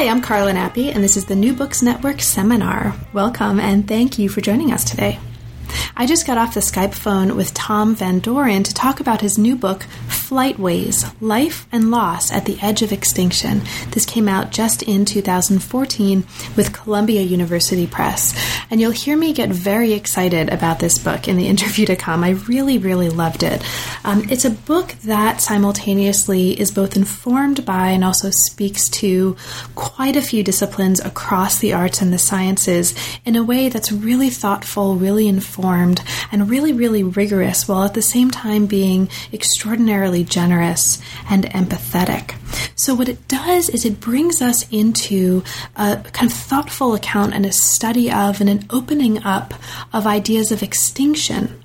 Hi, I'm Carla Nappi, and this is the New Books Network seminar. Welcome, and thank you for joining us today. I just got off the Skype phone with Tom Van Dooren to talk about his new book, Flightways Life and Loss at the Edge of Extinction. This came out just in 2014 with Columbia University Press. And you'll hear me get very excited about this book in the interview to come. I really, really loved it. Um, it's a book that simultaneously is both informed by and also speaks to quite a few disciplines across the arts and the sciences in a way that's really thoughtful, really informed, and really, really rigorous, while at the same time being extraordinarily generous and empathetic. So, what it does is it brings us into a kind of thoughtful account and a study of and an opening up of ideas of extinction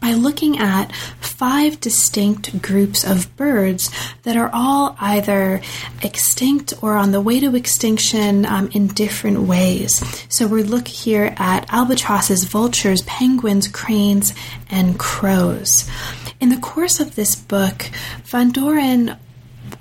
by looking at five distinct groups of birds that are all either extinct or on the way to extinction um, in different ways. So we look here at albatrosses, vultures, penguins, cranes, and crows. In the course of this book, Van Dooren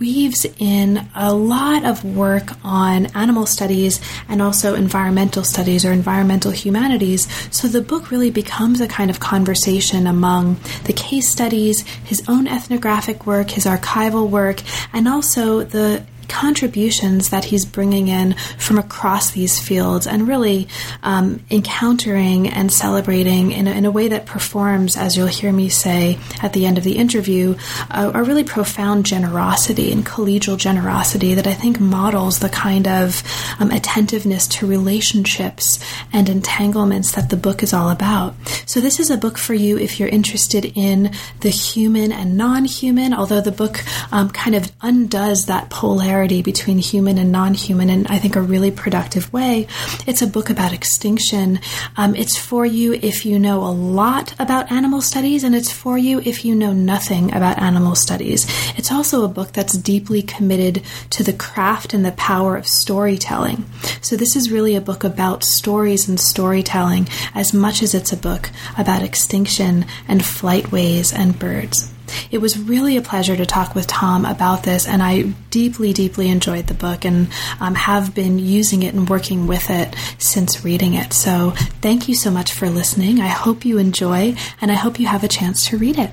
weaves in a lot of work on animal studies and also environmental studies or environmental humanities. So the book really becomes a kind of conversation among the case studies, his own ethnographic work, his archival work, and also the contributions that he's bringing in from across these fields and really um, encountering and celebrating in a, in a, way that performs, as you'll hear me say at the end of the interview, a, a, really profound generosity and collegial generosity that I think models the kind of um, attentiveness to relationships and entanglements that the book is all about. So, this is a book for you if you're interested in the human and non human, although the book um, kind of undoes that polarity between human and non human in, I think, a really productive way. It's a book about extinction. Um, it's for you if you know a lot about animal studies, and it's for you if you know nothing about animal studies. It's also a book that's deeply committed to the craft and the power of storytelling. So, this is really a book about stories and storytelling as much as it's a book about extinction and flightways and birds. It was really a pleasure to talk with Tom about this, and I deeply, deeply enjoyed the book and um, have been using it and working with it since reading it. So thank you so much for listening. I hope you enjoy, and I hope you have a chance to read it.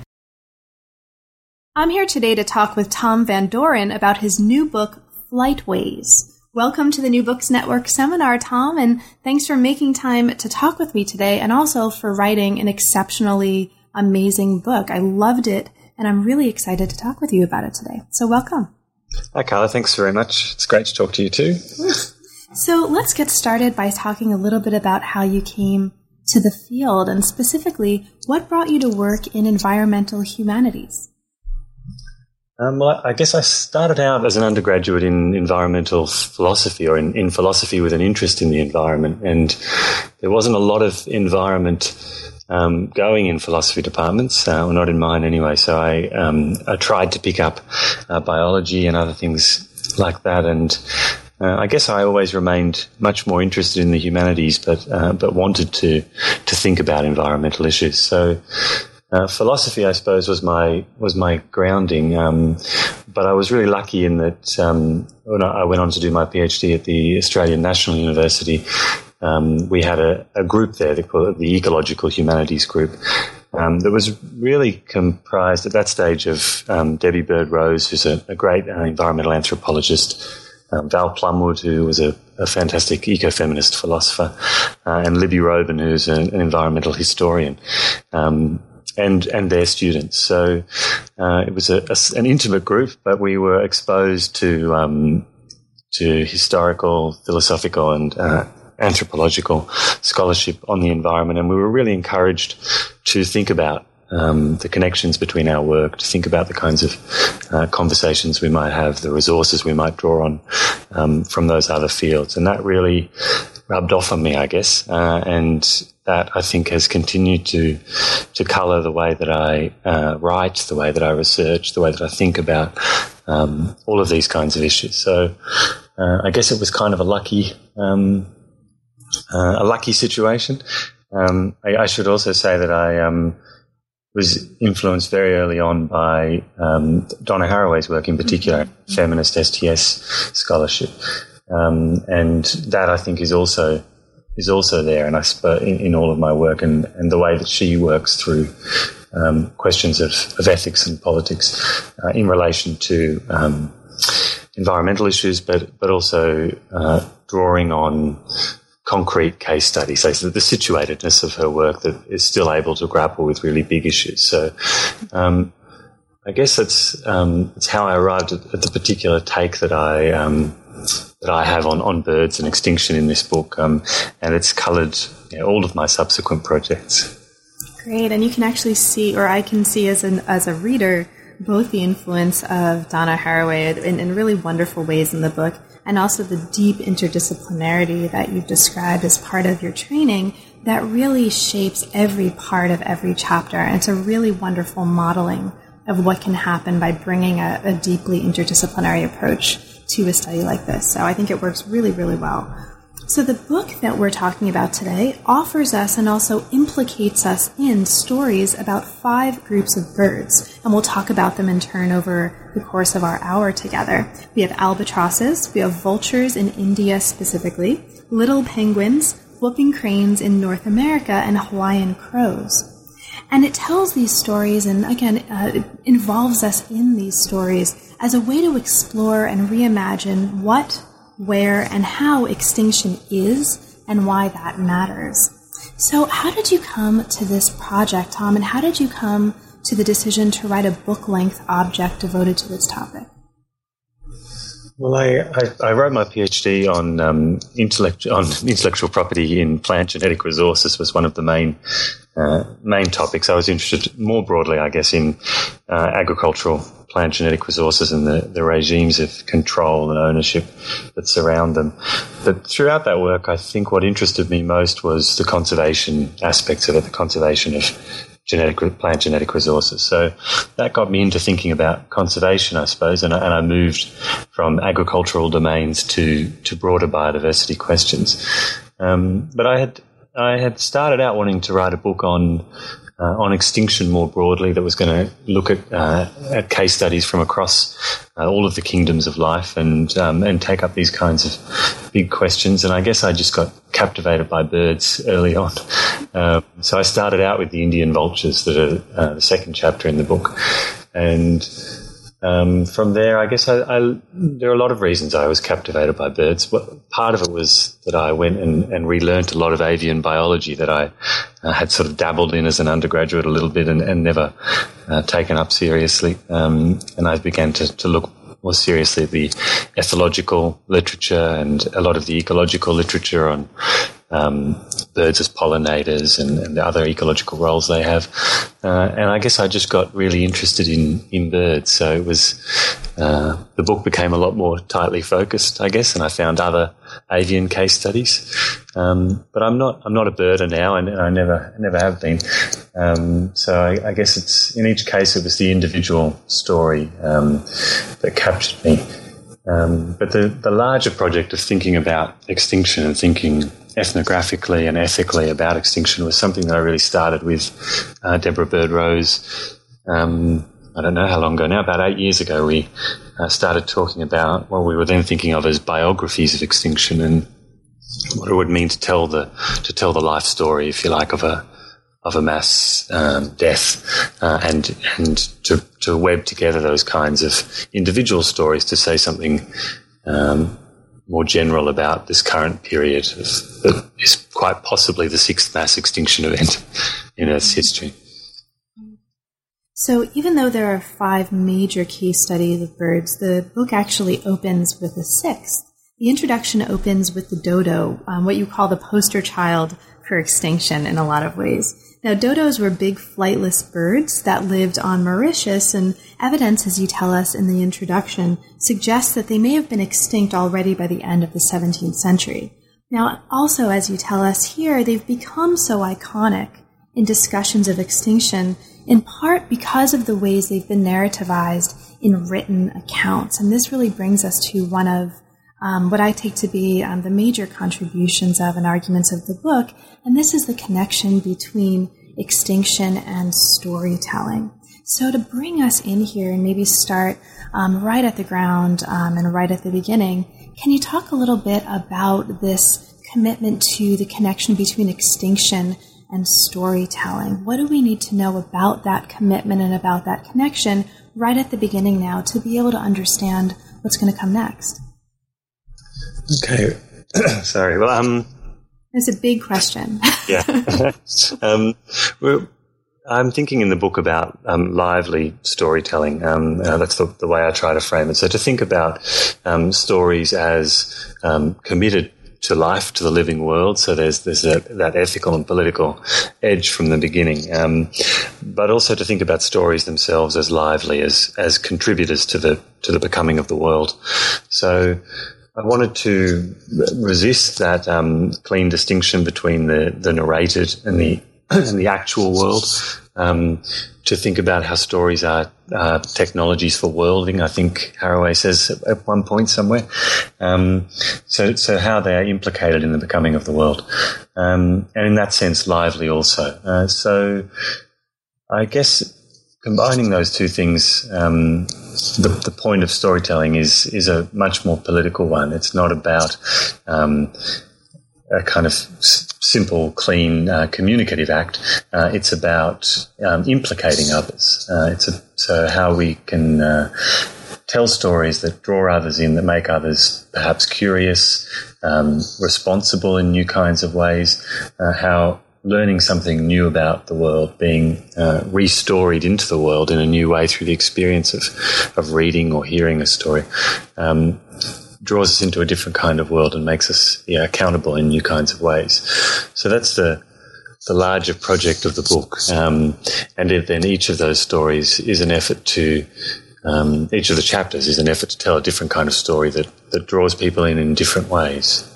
I'm here today to talk with Tom Van Dooren about his new book, Flightways. Welcome to the New Books Network seminar, Tom, and thanks for making time to talk with me today and also for writing an exceptionally amazing book. I loved it and I'm really excited to talk with you about it today. So, welcome. Hi, Carla. Thanks very much. It's great to talk to you too. So, let's get started by talking a little bit about how you came to the field and specifically what brought you to work in environmental humanities. Um, well, I guess I started out as an undergraduate in environmental philosophy or in, in philosophy with an interest in the environment. And there wasn't a lot of environment um, going in philosophy departments, uh, or not in mine anyway. So I, um, I tried to pick up uh, biology and other things like that, and uh, I guess I always remained much more interested in the humanities, but uh, but wanted to to think about environmental issues. So. Uh, philosophy, I suppose, was my was my grounding, um, but I was really lucky in that um, when I went on to do my PhD at the Australian National University, um, we had a, a, group there, they call it the Ecological Humanities Group, um, that was really comprised at that stage of um, Debbie Bird Rose, who's a, a great uh, environmental anthropologist, um, Val Plumwood, who was a, a fantastic ecofeminist philosopher, uh, and Libby Robin, who's an, an environmental historian. Um, and and their students. So uh, it was a, a, an intimate group, but we were exposed to um, to historical, philosophical, and uh, anthropological scholarship on the environment, and we were really encouraged to think about um, the connections between our work, to think about the kinds of uh, conversations we might have, the resources we might draw on um, from those other fields. And that really rubbed off on me, I guess. Uh, and that I think has continued to to colour the way that I uh, write, the way that I research, the way that I think about um, all of these kinds of issues. So uh, I guess it was kind of a lucky um, uh, a lucky situation. Um, I, I, should also say that I um, was influenced very early on by um, Donna Haraway's work, in particular, mm-hmm. feminist STS scholarship, um, and that I think is also is also there, and I in, in, all of my work, and, and the way that she works through um, questions of, of, ethics and politics uh, in relation to um, environmental issues, but but also uh, drawing on concrete case studies, so the situatedness of her work that is still able to grapple with really big issues. So. Um, I guess that's um, it's how I arrived at, at, the particular take that I um, that I have on, on birds and extinction in this book, um, and it's coloured you know, all of my subsequent projects. Great, and you can actually see, or I can see as an as a reader, both the influence of Donna Haraway in, in really wonderful ways in the book, and also the deep interdisciplinarity that you've described as part of your training that really shapes every part of every chapter. And it's a really wonderful modeling of what can happen by bringing a, a deeply interdisciplinary approach to a study like this. So I think it works really, really well. So the book that we're talking about today offers us and also implicates us in stories about five groups of birds, and we'll talk about them in turn over the course of our hour together. We have albatrosses, we have vultures in India specifically, little penguins, whooping cranes in North America, and Hawaiian crows. And it tells these stories and again, uh, involves us in these stories as a way to explore and reimagine what, where, and how extinction is and why that matters. So, how did you come to this project, Tom, and how did you come to the decision to write a book length object devoted to this topic? Well, I, I, I, wrote my PhD on, um, intellect, on intellectual property in plant genetic resources was one of the main uh, main topics. I was interested more broadly, I guess, in uh, agricultural plant genetic resources and the, the regimes of control and ownership that surround them. But throughout that work, I think what interested me most was the conservation aspects of it, the conservation of genetic plant genetic resources. So that got me into thinking about conservation, I suppose, and I, and I moved from agricultural domains to to broader biodiversity questions. Um, but I had I had started out wanting to write a book on uh, on extinction more broadly that was going to look at, uh, at case studies from across uh, all of the kingdoms of life and um, and take up these kinds of big questions. And I guess I just got captivated by birds early on. Um, so I started out with the Indian vultures that are uh, the second chapter in the book, and um, from there, I guess I, I, there are a lot of reasons I was captivated by birds. Part of it was that I went and, and relearned a lot of avian biology that I uh, had sort of dabbled in as an undergraduate a little bit and, and never uh, taken up seriously. Um, and I began to, to look more seriously the ethological literature and a lot of the ecological literature on um, birds as pollinators and, and, the other ecological roles they have. Uh, and I guess I just got really interested in, in birds. So it was, uh, the book became a lot more tightly focused, I guess, and I found other avian case studies. Um, but I'm not, I'm not a birder now and I never, never have been. Um, so I, I, guess it's, in each case, it was the individual story, um, that captured me. Um, but the, the larger project of thinking about extinction and thinking ethnographically and ethically about extinction was something that I really started with uh, Deborah Bird Rose. Um, I don't know how long ago now, about eight years ago, we uh, started talking about what we were then thinking of as biographies of extinction and what it would mean to tell the to tell the life story, if you like, of a of a mass um, death, uh, and and to to web together those kinds of individual stories to say something um, more general about this current period of, that is quite possibly the sixth mass extinction event in Earth's history. So, even though there are five major case studies of birds, the book actually opens with a sixth. The introduction opens with the dodo, um, what you call the poster child for extinction in a lot of ways. Now, dodos were big flightless birds that lived on Mauritius, and evidence, as you tell us in the introduction, suggests that they may have been extinct already by the end of the 17th century. Now, also, as you tell us here, they've become so iconic in discussions of extinction, in part because of the ways they've been narrativized in written accounts. And this really brings us to one of um, what I take to be um, the major contributions of and arguments of the book, and this is the connection between extinction and storytelling. So, to bring us in here and maybe start um, right at the ground um, and right at the beginning, can you talk a little bit about this commitment to the connection between extinction and storytelling? What do we need to know about that commitment and about that connection right at the beginning now to be able to understand what's going to come next? Okay. Sorry. Well, um, it's a big question. yeah. um, I'm thinking in the book about um, lively storytelling. Um, uh, that's the, the, way I try to frame it. So to think about um, stories as um, committed to life, to the living world. So there's there's a, that ethical and political edge from the beginning, um, but also to think about stories themselves as lively as as contributors to the to the becoming of the world. So I wanted to resist that um, clean distinction between the, the narrated and the and the actual world. Um, to think about how stories are uh, technologies for worlding. I think Haraway says at one point somewhere. Um, so, so how they are implicated in the becoming of the world, um, and in that sense, lively also. Uh, so, I guess combining those two things, um, the, the, point of storytelling is is a much more political one. It's not about um, a kind of s- simple, clean, uh, communicative act. Uh, it's about um, implicating others. Uh, it's a, so how we can uh, tell stories that draw others in, that make others perhaps curious, um, responsible in new kinds of ways. Uh, how learning something new about the world, being uh, restoried into the world in a new way through the experience of, of reading or hearing a story, um, draws us into a different kind of world and makes us yeah, accountable in new kinds of ways. So that's the the larger project of the book, um, and then each of those stories is an effort to um, each of the chapters is an effort to tell a different kind of story that, that draws people in in different ways.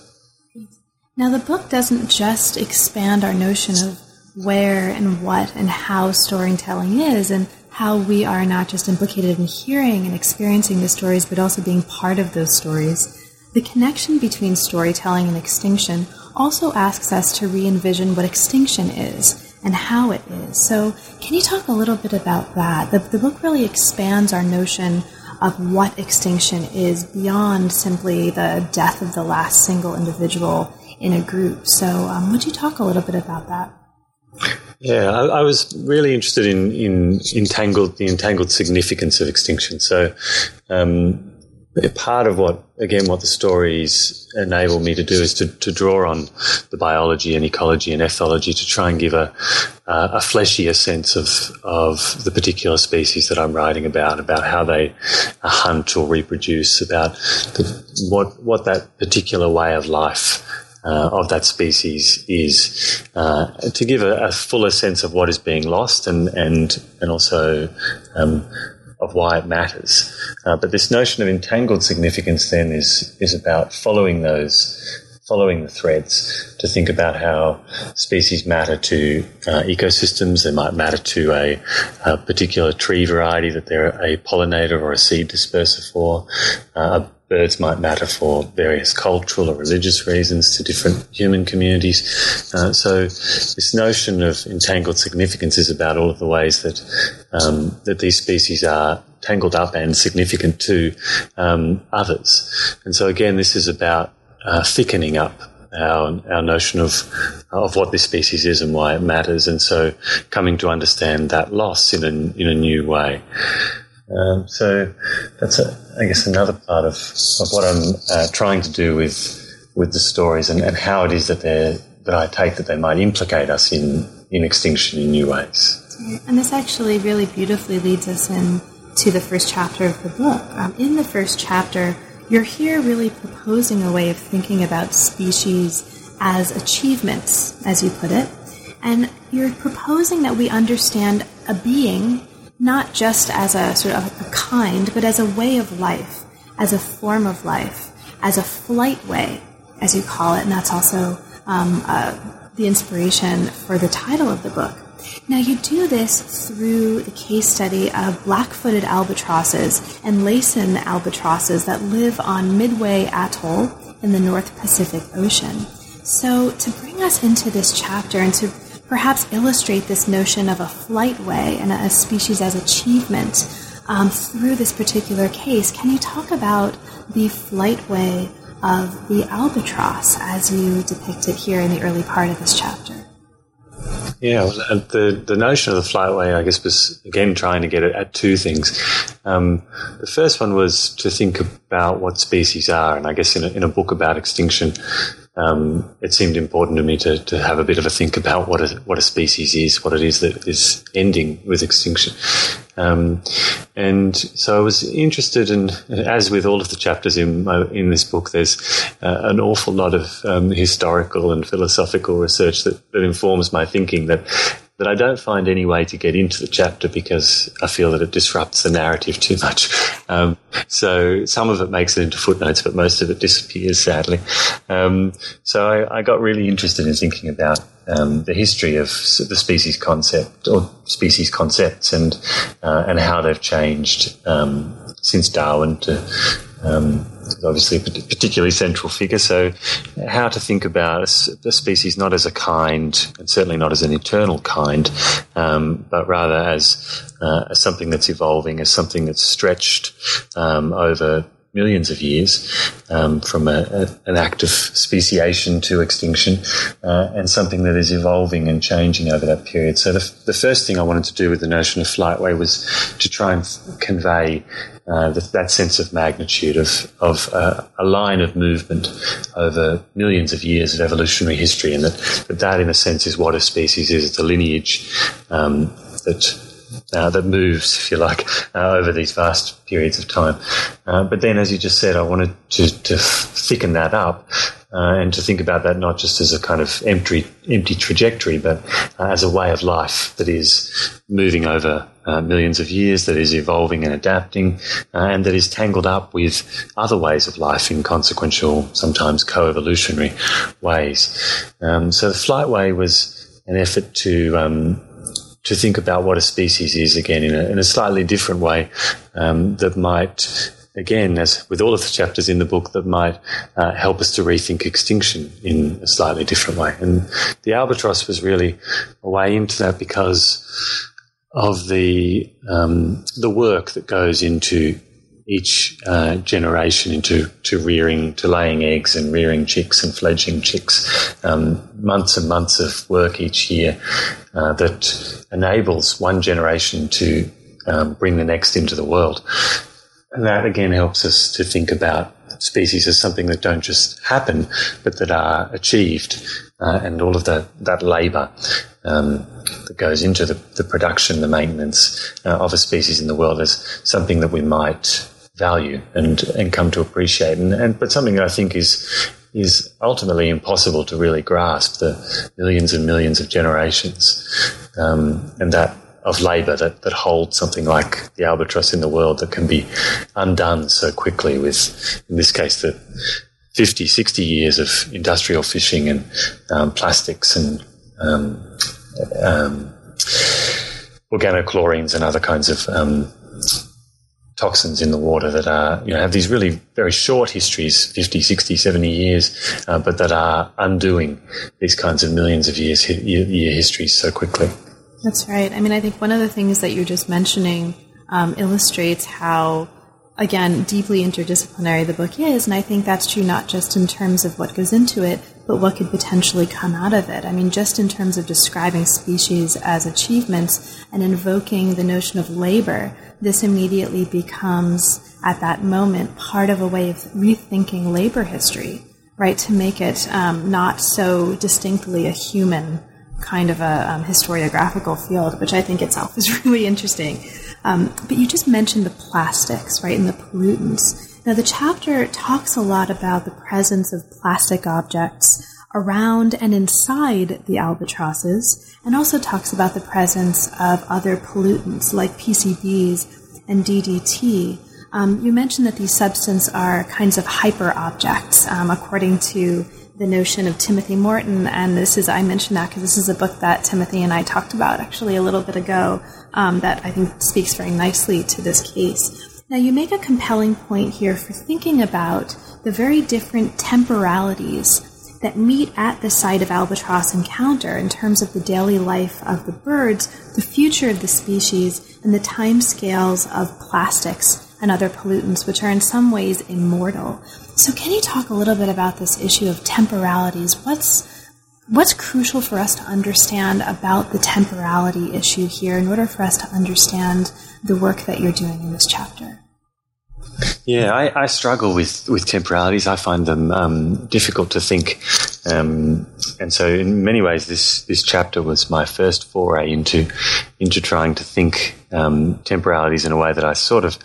Now, the book doesn't just expand our notion of where and what and how storytelling is and how we are not just implicated in hearing and experiencing the stories, but also being part of those stories. The connection between storytelling and extinction also asks us to re envision what extinction is and how it is. So, can you talk a little bit about that? The, the book really expands our notion of what extinction is beyond simply the death of the last single individual in a group. So, um, would you talk a little bit about that? Yeah, I, I, was really interested in, in entangled the entangled significance of extinction. So, um, part of what again what the stories enable me to do is to, to draw on the biology and ecology and ethology to try and give a uh, a fleshier sense of of the particular species that I'm writing about, about how they hunt or reproduce, about the, what what that particular way of life uh, of that species is uh, to give a, a, fuller sense of what is being lost and and and also um, of why it matters. Uh, but this notion of entangled significance then is is about following those following the threads to think about how species matter to uh, ecosystems. They might matter to a, a, particular tree variety that they're a pollinator or a seed disperser for. Uh, birds might matter for various cultural or religious reasons to different human communities. Uh, so this notion of entangled significance is about all of the ways that um, that these species are tangled up and significant to um, others. And so again, this is about uh, thickening up our, our notion of of what this species is and why it matters, and so coming to understand that loss in a in a new way. Um, so that's, a, I guess, another part of, of what I'm uh, trying to do with with the stories and, and how it is that they that I take that they might implicate us in in extinction in new ways. And this actually really beautifully leads us in to the first chapter of the book. Um, in the first chapter, you're here really proposing a way of thinking about species as achievements, as you put it. And you're proposing that we understand a being not just as a sort of a kind, but as a way of life, as a form of life, as a flight way, as you call it. And that's also um, uh, the inspiration for the title of the book. Now, you do this through the case study of black footed albatrosses and Laysan albatrosses that live on Midway Atoll in the North Pacific Ocean. So, to bring us into this chapter and to perhaps illustrate this notion of a flight way and a species as achievement um, through this particular case, can you talk about the flight way of the albatross as you depict it here in the early part of this chapter? Yeah, the the notion of the flightway, I guess, was again trying to get at two things. Um, the first one was to think about what species are, and I guess in a, in a book about extinction, um, it seemed important to me to, to have a bit of a think about what a, what a species is, what it is that is ending with extinction. Um, and so I was interested in, as with all of the chapters in my, in this book, there's uh, an awful lot of um, historical and philosophical research that, that informs my thinking that that I don't find any way to get into the chapter because I feel that it disrupts the narrative too much. Um, so some of it makes it into footnotes, but most of it disappears, sadly. Um, so I, I, got really interested in thinking about um, the history of the species concept or species concepts and uh, and how they've changed um, since Darwin to um, obviously a particularly central figure. So, how to think about a, species not as a kind, and certainly not as an eternal kind, um, but rather as, uh, as something that's evolving, as something that's stretched um, over millions of years um, from a, a, an act of speciation to extinction uh, and something that is evolving and changing over that period. So the, the first thing I wanted to do with the notion of flightway was to try and convey uh, that, that, sense of magnitude of, of uh, a line of movement over millions of years of evolutionary history and that, that, that in a sense is what a species is. It's a lineage um, that uh, that moves, if you like, uh, over these vast periods of time. Uh, but then, as you just said, I wanted to, to thicken that up uh, and to think about that not just as a kind of empty, empty trajectory, but uh, as a way of life that is moving over uh, millions of years, that is evolving and adapting, and that is tangled up with other ways of life in consequential, sometimes co-evolutionary ways. Um, so the flight way was an effort to um, to think about what a species is again in a, in a slightly different way um, that might again, as with all of the chapters in the book, that might uh, help us to rethink extinction in a slightly different way. And the albatross was really a way into that because of the um, the work that goes into each uh, generation into to rearing, to laying eggs and rearing chicks and fledging chicks. Um, months and months of work each year uh, that enables one generation to um, bring the next into the world. And that again helps us to think about species as something that don't just happen, but that are achieved, uh, and all of the, that labour um, that goes into the, the production, the maintenance uh, of a species in the world as something that we might value and and come to appreciate. And, and but something that I think is is ultimately impossible to really grasp the millions and millions of generations um, and that of labour that, that holds something like the albatross in the world that can be undone so quickly with in this case the 50 60 years of industrial fishing and um, plastics and um, um, organochlorines and other kinds of um, toxins in the water that are, you know, have these really very short histories, 50, 60, 70 years, uh, but that are undoing these kinds of millions of years, year histories so quickly. That's right. I mean, I think one of the things that you're just mentioning um, illustrates how, again, deeply interdisciplinary the book is. And I think that's true not just in terms of what goes into it, but what could potentially come out of it. I mean, just in terms of describing species as achievements and invoking the notion of labor, this immediately becomes, at that moment, part of a way of rethinking labor history, right? To make it um, not so distinctly a human kind of a um, historiographical field, which I think itself is really interesting. Um, but you just mentioned the plastics, right, and the pollutants. Now, the chapter talks a lot about the presence of plastic objects around and inside the albatrosses, and also talks about the presence of other pollutants like PCBs and DDT. Um, you mentioned that these substances are kinds of hyper objects, um, according to the notion of Timothy Morton. And this is, I mentioned that because this is a book that Timothy and I talked about actually a little bit ago um, that I think speaks very nicely to this case. Now, you make a compelling point here for thinking about the very different temporalities that meet at the site of albatross encounter in terms of the daily life of the birds, the future of the species, and the time scales of plastics and other pollutants, which are in some ways immortal. So, can you talk a little bit about this issue of temporalities? What's What's crucial for us to understand about the temporality issue here in order for us to understand the work that you're doing in this chapter? Yeah, I, I struggle with, with temporalities. I find them um, difficult to think. Um, and so, in many ways, this, this chapter was my first foray into, into trying to think um, temporalities in a way that I sort of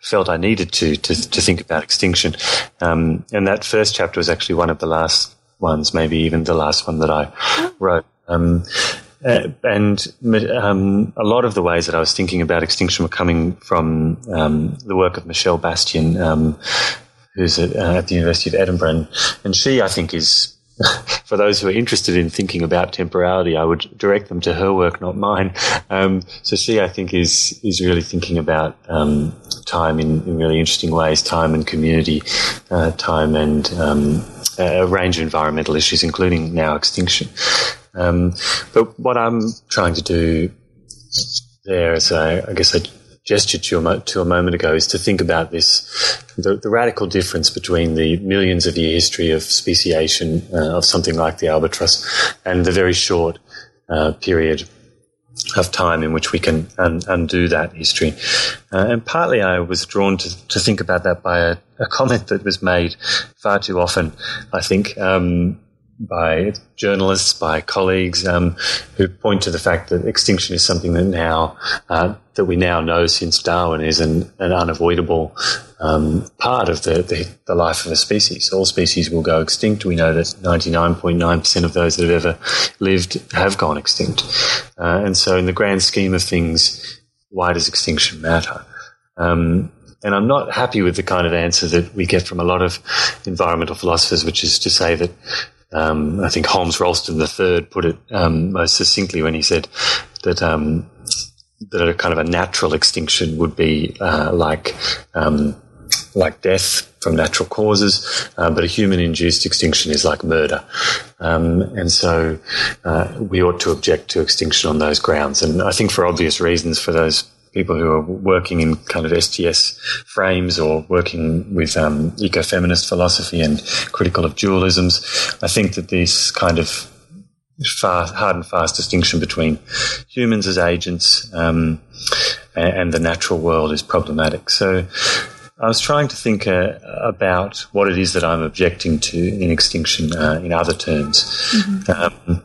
felt I needed to, to, to think about extinction. Um, and that first chapter was actually one of the last ones, maybe even the last one that I wrote. Um, uh, and um, a lot of the ways that I was thinking about extinction were coming from um, the work of Michelle Bastian, um, who's at, uh, at, the University of Edinburgh. And, and she, I think, is, for those who are interested in thinking about temporality, I would direct them to her work, not mine. Um, so she, I think, is, is really thinking about um, time in, in, really interesting ways, time and community, uh, time and um, a range of environmental issues, including now extinction. Um, but what I'm trying to do there, as I, I guess I gestured to a, to a moment ago, is to think about this the, the, radical difference between the millions of year history of speciation uh, of something like the albatross and the very short uh, period of time in which we can un- undo that history. Uh, and partly I was drawn to, to think about that by a, a, comment that was made far too often, I think. Um, by journalists, by colleagues um, who point to the fact that extinction is something that now uh, that we now know since Darwin is an, an unavoidable um, part of the, the, the, life of a species. All species will go extinct. We know that 99.9% of those that have ever lived have gone extinct. Uh, and so, in the grand scheme of things, why does extinction matter? Um, and I'm not happy with the kind of answer that we get from a lot of environmental philosophers, which is to say that um, I think Holmes Rolston III put it um, most succinctly when he said that um, that a kind of a natural extinction would be uh, like um, like death from natural causes, uh, but a human-induced extinction is like murder, um, and so uh, we ought to object to extinction on those grounds. And I think for obvious reasons, for those people who are working in kind of STS frames or working with um, ecofeminist philosophy and critical of dualisms. I think that this kind of fast, hard and fast distinction between humans as agents um, and, the natural world is problematic. So I was trying to think uh, about what it is that I'm objecting to in extinction uh, in other terms. Mm-hmm. Um,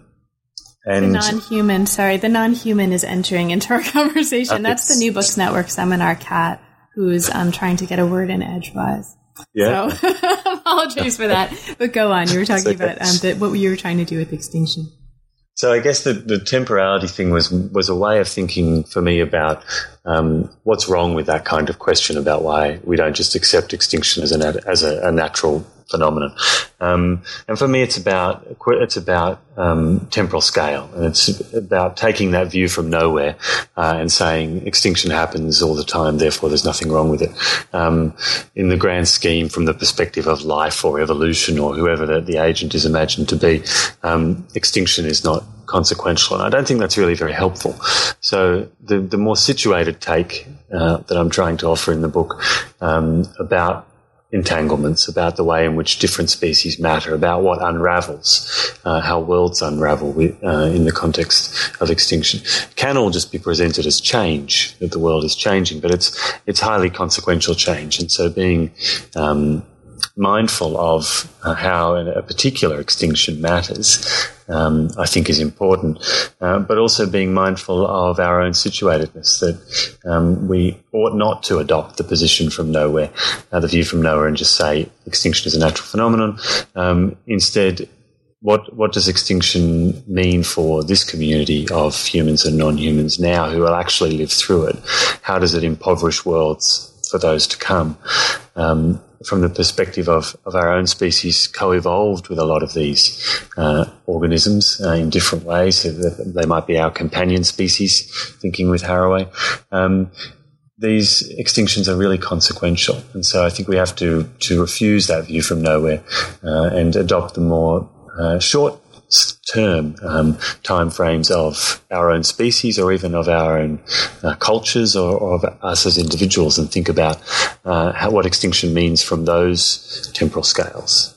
and the non-human, sorry, the non-human is entering into our conversation. That's the New Books Network seminar cat who's um, trying to get a word in edgewise. Yeah. So apologies for that. But go on. You were talking okay. about um, the, what you were trying to do with extinction. So I guess the, the temporality thing was was a way of thinking for me about um, what's wrong with that kind of question about why we don't just accept extinction as a as a, a natural phenomenon. Um, and for me, it's about it's about um, temporal scale, and it's about taking that view from nowhere uh, and saying extinction happens all the time, therefore there's nothing wrong with it. Um, in the grand scheme, from the perspective of life or evolution or whoever the, the agent is imagined to be, um, extinction is not consequential, and I don't think that's really very helpful. So the the more situated take uh, that I'm trying to offer in the book um, about entanglements, about the way in which different species matter, about what unravels, uh, how worlds unravel with, uh, in the context of extinction, can all just be presented as change, that the world is changing, but it's, it's highly consequential change. And so being, um, mindful of uh, how a particular extinction matters, um, I think is important, uh, but also being mindful of our own situatedness, that um, we ought not to adopt the position from nowhere, uh, the view from nowhere, and just say extinction is a natural phenomenon. Um, instead, what what does extinction mean for this community of humans and non-humans now who will actually live through it? How does it impoverish worlds for those to come? Um, from the perspective of, of our own species, co-evolved with a lot of these uh, organisms uh, in different ways. They might be our companion species, thinking with Haraway. Um, these extinctions are really consequential, and so I think we have to to refuse that view from nowhere uh, and adopt the more uh, short term um, time frames of our own species or even of our own uh, cultures or, or, of us as individuals and think about uh, how, what extinction means from those temporal scales.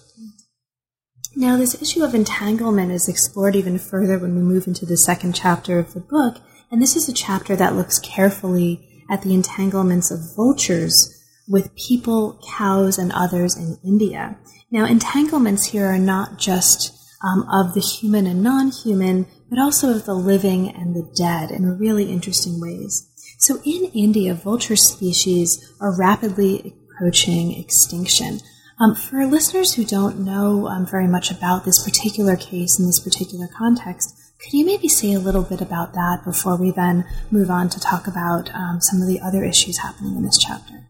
Now, this issue of entanglement is explored even further when we move into the second chapter of the book, and this is a chapter that looks carefully at the entanglements of vultures with people, cows, and others in India. Now, entanglements here are not just um, of the human and non human, but also of the living and the dead in really interesting ways. So, in India, vulture species are rapidly approaching extinction. Um, for listeners who don't know um, very much about this particular case in this particular context, could you maybe say a little bit about that before we then move on to talk about um, some of the other issues happening in this chapter?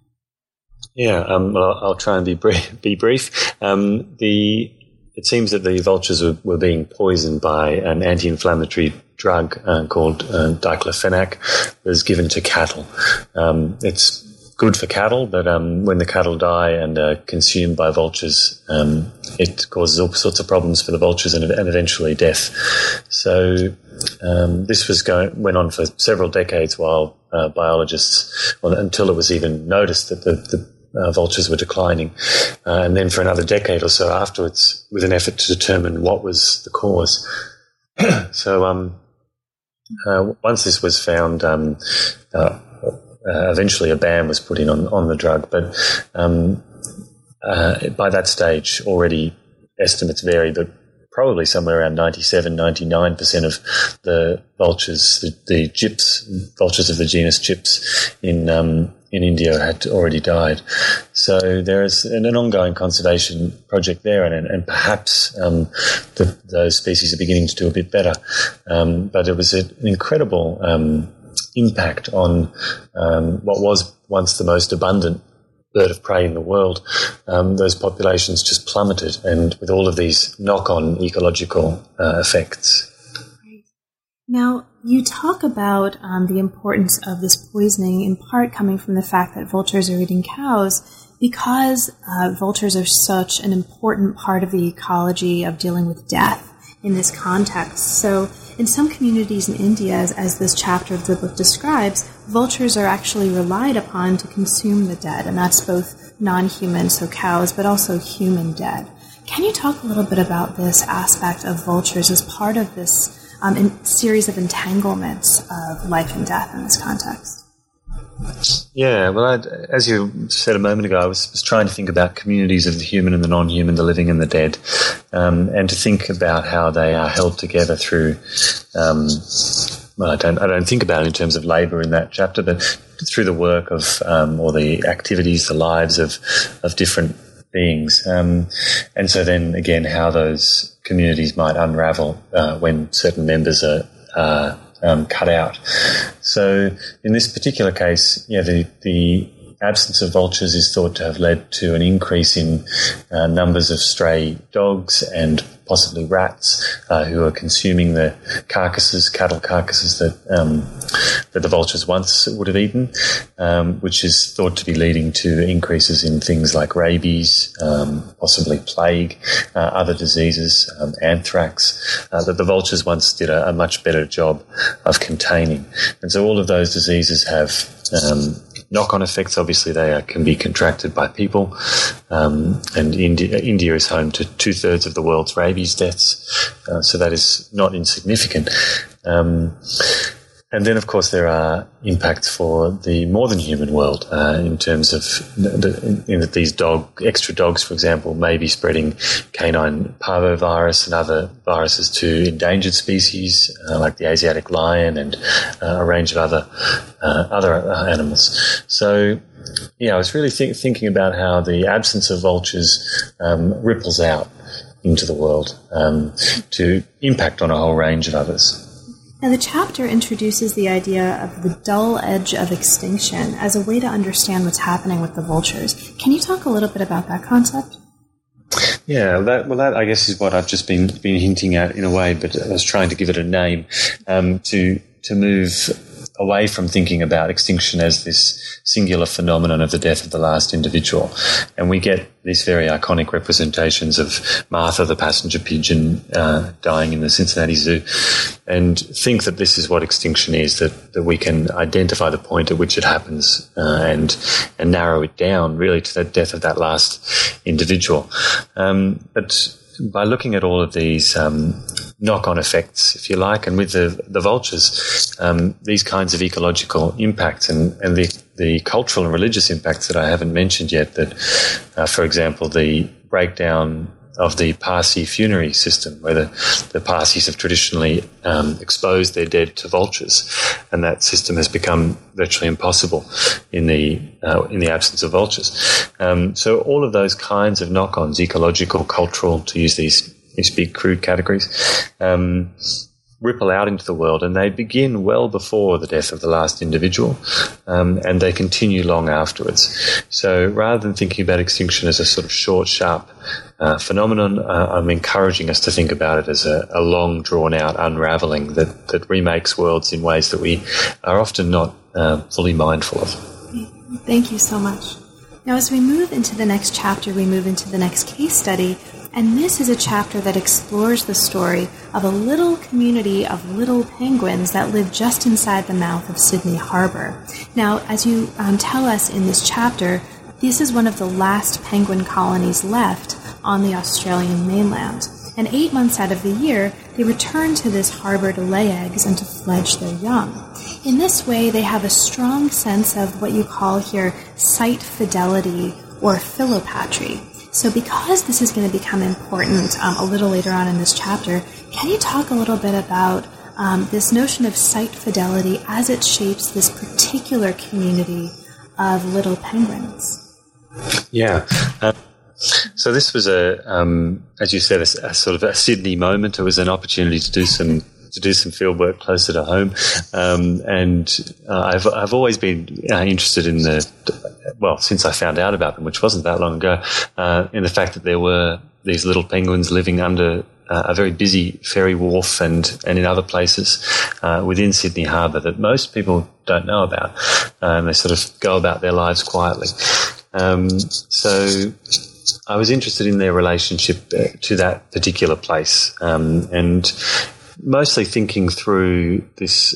Yeah, um, I'll, I'll, try and be brief. Be brief. Um, the it seems that the vultures were, were being poisoned by an anti-inflammatory drug uh, called uh, diclofenac that was given to cattle. Um, it's good for cattle, but um, when the cattle die and are consumed by vultures, um, it causes all sorts of problems for the vultures and, and eventually death. So um, this was going went on for several decades while uh, biologists, well, until it was even noticed that the, the uh, vultures were declining. Uh, and then for another decade or so afterwards, with an effort to determine what was the cause. so um, uh, once this was found, um, uh, uh, eventually a ban was put in on, on the drug. But um, uh, by that stage, already estimates vary, but probably somewhere around 97, 99% of the vultures, the, the gyps, vultures of the genus gyps in um, in India had already died. So there is an, an ongoing conservation project there, and, and perhaps um, the, those species are beginning to do a bit better. Um, but it was an incredible um, impact on um, what was once the most abundant bird of prey in the world. Um, those populations just plummeted, and with all of these knock-on ecological uh, effects. Now, you talk about um, the importance of this poisoning in part coming from the fact that vultures are eating cows because uh, vultures are such an important part of the ecology of dealing with death in this context. So, in some communities in India, as, as this chapter of the book describes, vultures are actually relied upon to consume the dead, and that's both non human, so cows, but also human dead. Can you talk a little bit about this aspect of vultures as part of this um, series of entanglements of life and death in this context. Yeah, well, I'd, as you said a moment ago, I was, was, trying to think about communities of the human and the non-human, the living and the dead, um, and to think about how they are held together through. Um, well, I don't, I don't think about it in terms of labour in that chapter, but through the work of um, or the activities, the lives of of different beings, um, and so then again, how those communities might unravel uh, when certain members are, um, cut out. So in this particular case, yeah, the, the absence of vultures is thought to have led to an increase in uh, numbers of stray dogs and possibly rats uh, who are consuming the carcasses, cattle carcasses that um, that the vultures once would have eaten, um, which is thought to be leading to increases in things like rabies, um, possibly plague, uh, other diseases, um, anthrax, uh, that the vultures once did a, a, much better job of containing. And so all of those diseases have um, knock-on effects. Obviously, they are, can be contracted by people, um, and India, India, is home to two thirds of the world's rabies deaths, uh, so that is not insignificant. Um, and then, of course, there are impacts for the more than human world uh, in terms of the, in that these dog extra dogs, for example, may be spreading canine parvovirus and other viruses to endangered species uh, like the Asiatic lion and uh, a range of other uh, other uh, animals. So, yeah, I was really think, thinking about how the absence of vultures um, ripples out into the world um, to impact on a whole range of others. Now, the chapter introduces the idea of the dull edge of extinction as a way to understand what's happening with the vultures. Can you talk a little bit about that concept? Yeah, that, well, that I guess is what I've just been been hinting at in a way, but I was trying to give it a name um, to to move away from thinking about extinction as this singular phenomenon of the death of the last individual. And we get these very iconic representations of Martha, the passenger pigeon, uh, dying in the Cincinnati Zoo, and think that this is what extinction is, that, that we can identify the point at which it happens uh, and, and narrow it down really to the death of that last individual. Um, but by looking at all of these um, knock-on effects, if you like, and with the the vultures, um, these kinds of ecological impacts and and the the cultural and religious impacts that I haven't mentioned yet. That, uh, for example, the breakdown of the Parsi funerary system, where the, the Parsis have traditionally um, exposed their dead to vultures, and that system has become virtually impossible in the uh, in the absence of vultures. Um, so all of those kinds of knock-ons, ecological, cultural, to use these these big crude categories, um, ripple out into the world, and they begin well before the death of the last individual, um, and they continue long afterwards. So rather than thinking about extinction as a sort of short, sharp uh, phenomenon, uh, I'm encouraging us to think about it as a, a long, drawn out unraveling that, that remakes worlds in ways that we are often not uh, fully mindful of. Thank you so much. Now, as we move into the next chapter, we move into the next case study, and this is a chapter that explores the story of a little community of little penguins that live just inside the mouth of Sydney Harbor. Now, as you um, tell us in this chapter, this is one of the last penguin colonies left on the Australian mainland. And eight months out of the year, they return to this harbor to lay eggs and to fledge their young. In this way, they have a strong sense of what you call here site fidelity or philopatry. So, because this is going to become important um, a little later on in this chapter, can you talk a little bit about um, this notion of site fidelity as it shapes this particular community of little penguins? Yeah. Uh, so this was a, um, as you said, a, a, sort of a Sydney moment. It was an opportunity to do some to do some field work closer to home, um, and uh, I've I've always been uh, interested in the well since I found out about them, which wasn't that long ago, uh, in the fact that there were these little penguins living under uh, a very busy ferry wharf and, and in other places uh, within Sydney Harbour that most people don't know about. Um, they sort of go about their lives quietly. Um, so I was interested in their relationship uh, to that particular place um, and mostly thinking through this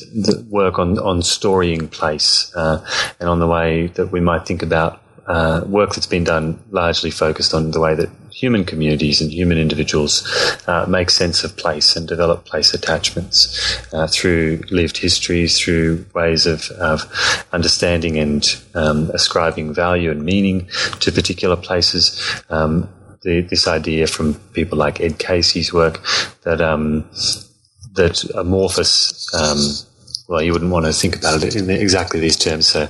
work on, on storying place uh, and on the way that we might think about uh, work that's been done largely focused on the way that human communities and human individuals uh, make sense of place and develop place attachments uh, through lived histories, through ways of, of understanding and um, ascribing value and meaning to particular places. Um, the, this idea from people like Ed Casey's work that um, that amorphous. Um, well, you wouldn't want to think about it in exactly these terms. So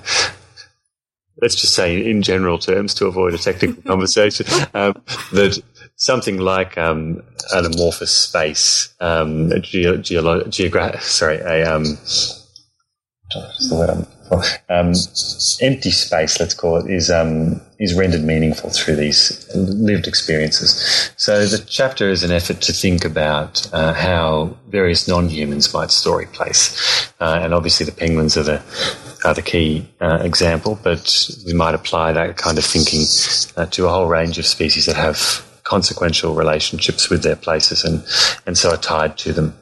let's just say in general terms to avoid a technical conversation, um, that something like um, an amorphous space, um, a ge- geolo- geogra- sorry, a um, the word I'm um, empty space, let's call it, is um, is rendered meaningful through these lived experiences. So the chapter is an effort to think about uh, how various non-humans might story place, uh, and obviously the penguins are the are the key uh, example, but we might apply that kind of thinking uh, to a whole range of species that have consequential relationships with their places and and so are tied to them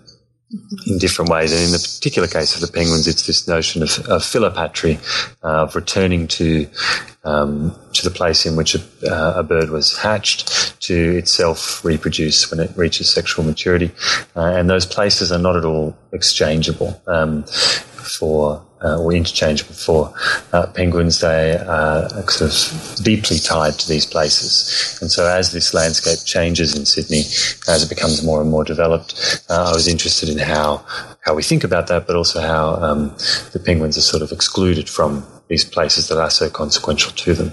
in different ways. And in the particular case of the penguins, it's this notion of, of philopatry, uh, of returning to um, to the place in which a, uh, a, bird was hatched to itself reproduce when it reaches sexual maturity. Uh, and those places are not at all exchangeable um, for uh, or interchangeable for uh, penguins. They are sort of deeply tied to these places. And so as this landscape changes in Sydney, as it becomes more and more developed, uh, I was interested in how, how we think about that, but also how um, the penguins are sort of excluded from these places that are so consequential to them.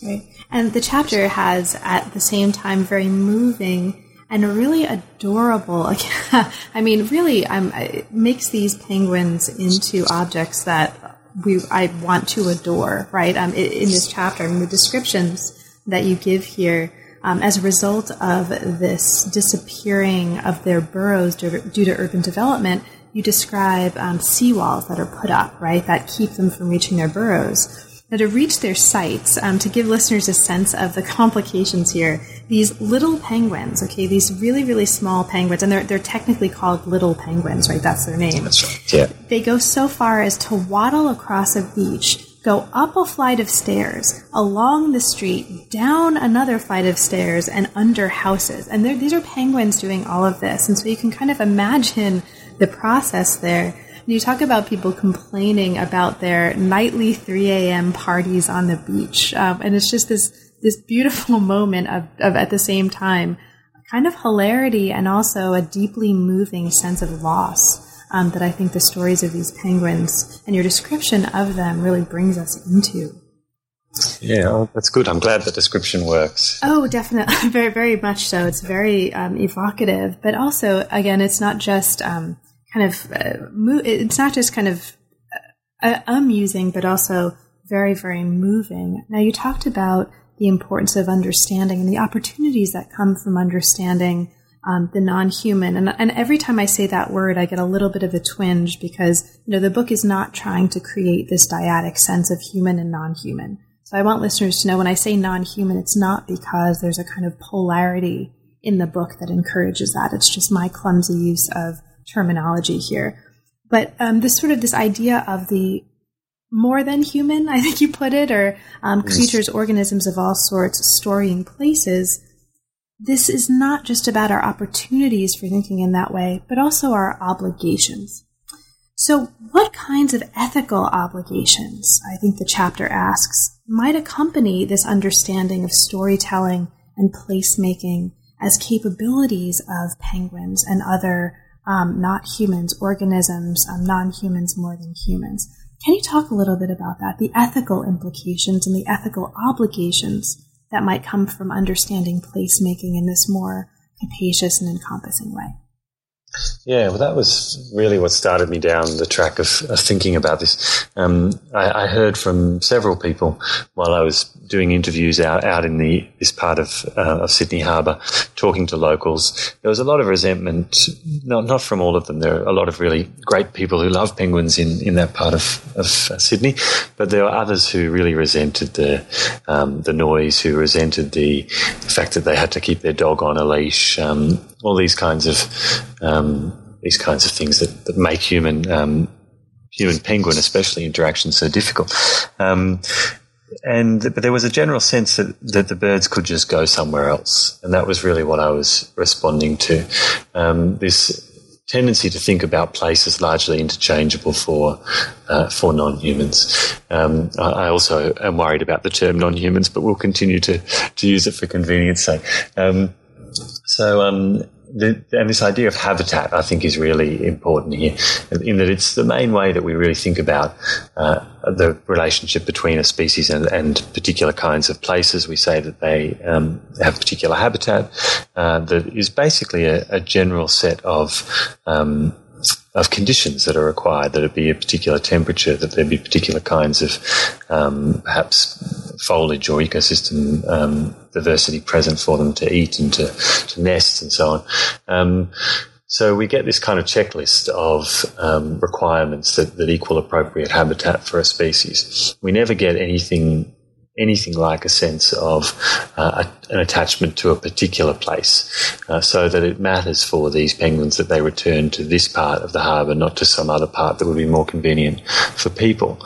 Great. And the chapter has, at the same time, very moving and really adorable. I mean, really, um, it makes these penguins into objects that we I want to adore. Right um, in this chapter, I the descriptions that you give here. Um, as a result of this disappearing of their burrows due to, due to urban development, you describe um, seawalls that are put up, right, that keep them from reaching their burrows. Now, to reach their sites, um, to give listeners a sense of the complications here, these little penguins, okay, these really, really small penguins, and they're, they're technically called little penguins, right? That's their name. That's right. Yeah. They go so far as to waddle across a beach, go up a flight of stairs, along the street, down another flight of stairs, and under houses. And these are penguins doing all of this. And so you can kind of imagine the process there. You talk about people complaining about their nightly 3 a.m. parties on the beach, um, and it's just this this beautiful moment of, of at the same time kind of hilarity and also a deeply moving sense of loss um, that I think the stories of these penguins and your description of them really brings us into. Yeah, that's good. I'm glad the description works. Oh, definitely, very, very much so. It's very um, evocative, but also, again, it's not just um, kind of uh, mo- it's not just kind of uh, amusing, but also very, very moving. Now, you talked about the importance of understanding and the opportunities that come from understanding um, the non-human. And, and every time I say that word, I get a little bit of a twinge because you know the book is not trying to create this dyadic sense of human and non-human. So I want listeners to know when I say non-human, it's not because there's a kind of polarity in the book that encourages that. It's just my clumsy use of terminology here. But um, this sort of this idea of the more than human, I think you put it, or um, yes. creatures, organisms of all sorts, storying places. This is not just about our opportunities for thinking in that way, but also our obligations. So, what kinds of ethical obligations, I think the chapter asks, might accompany this understanding of storytelling and placemaking as capabilities of penguins and other um, not humans, organisms, um, non humans more than humans. Can you talk a little bit about that? The ethical implications and the ethical obligations that might come from understanding placemaking in this more capacious and encompassing way? Yeah, well, that was really what started me down the track of, of thinking about this. Um, I, I, heard from several people while I was doing interviews out, out in the this part of, uh, of Sydney Harbour, talking to locals. There was a lot of resentment, not not from all of them. There are a lot of really great people who love penguins in, in that part of, of uh, Sydney, but there were others who really resented the um, the noise, who resented the fact that they had to keep their dog on a leash. Um, all these kinds of um, these kinds of things that, that make human um, human penguin, especially interactions, so difficult. Um, and but there was a general sense that, that the birds could just go somewhere else, and that was really what I was responding to. Um, this tendency to think about place as largely interchangeable for uh, for non-humans. Um, I, I, also am worried about the term non-humans, but we'll continue to to use it for convenience sake. Um, so, um, the, and this idea of habitat, I think, is really important here, in that it's the main way that we really think about uh, the relationship between a species and, and, particular kinds of places. We say that they um, have particular habitat uh, that is basically a, a general set of um, of conditions that are required, that it be a particular temperature, that there be particular kinds of um, perhaps foliage or ecosystem um, diversity present for them to eat and to, to nest and so on. Um, so we get this kind of checklist of um, requirements that, that equal appropriate habitat for a species. We never get anything anything like a sense of uh, a, an attachment to a particular place, uh, so that it matters for these penguins that they return to this part of the harbour, not to some other part that would be more convenient for people.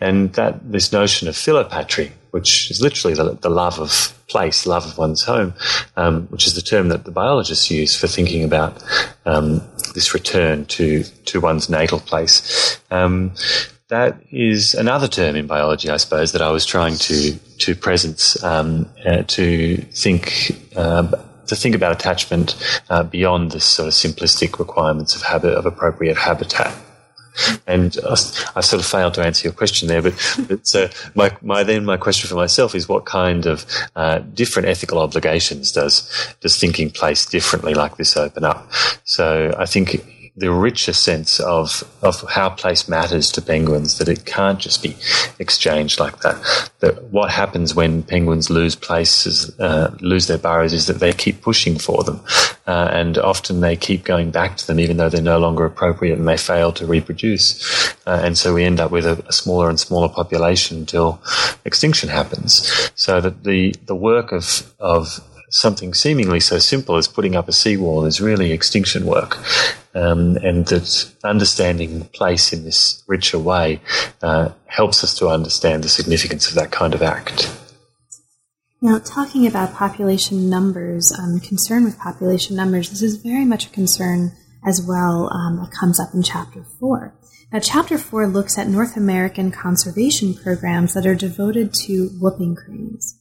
And that this notion of philopatry, which is literally the, the love of place, love of one's home, um, which is the term that the biologists use for thinking about um, this return to to one's natal place. Um, that is another term in biology, I suppose, that I was trying to to presence um, uh, to think. Uh, to think about attachment uh, beyond the sort of simplistic requirements of habit of appropriate habitat. And I, I, sort of failed to answer your question there, but, but so my, my then my question for myself is what kind of uh, different ethical obligations does does thinking place differently like this open up? So I think the richer sense of of how place matters to penguins that it can't just be exchanged like that. That what happens when penguins lose places, uh, lose their burrows, is that they keep pushing for them, uh, and often they keep going back to them even though they're no longer appropriate and they fail to reproduce, uh, and so we end up with a, a, smaller and smaller population until extinction happens. So that the the work of of something seemingly so simple as putting up a seawall is really extinction work um, and that understanding place in this richer way uh, helps us to understand the significance of that kind of act. Now, talking about population numbers, um, concern with population numbers, this is very much a concern as well um, that comes up in Chapter 4. Now, Chapter 4 looks at North American conservation programs that are devoted to whooping cranes.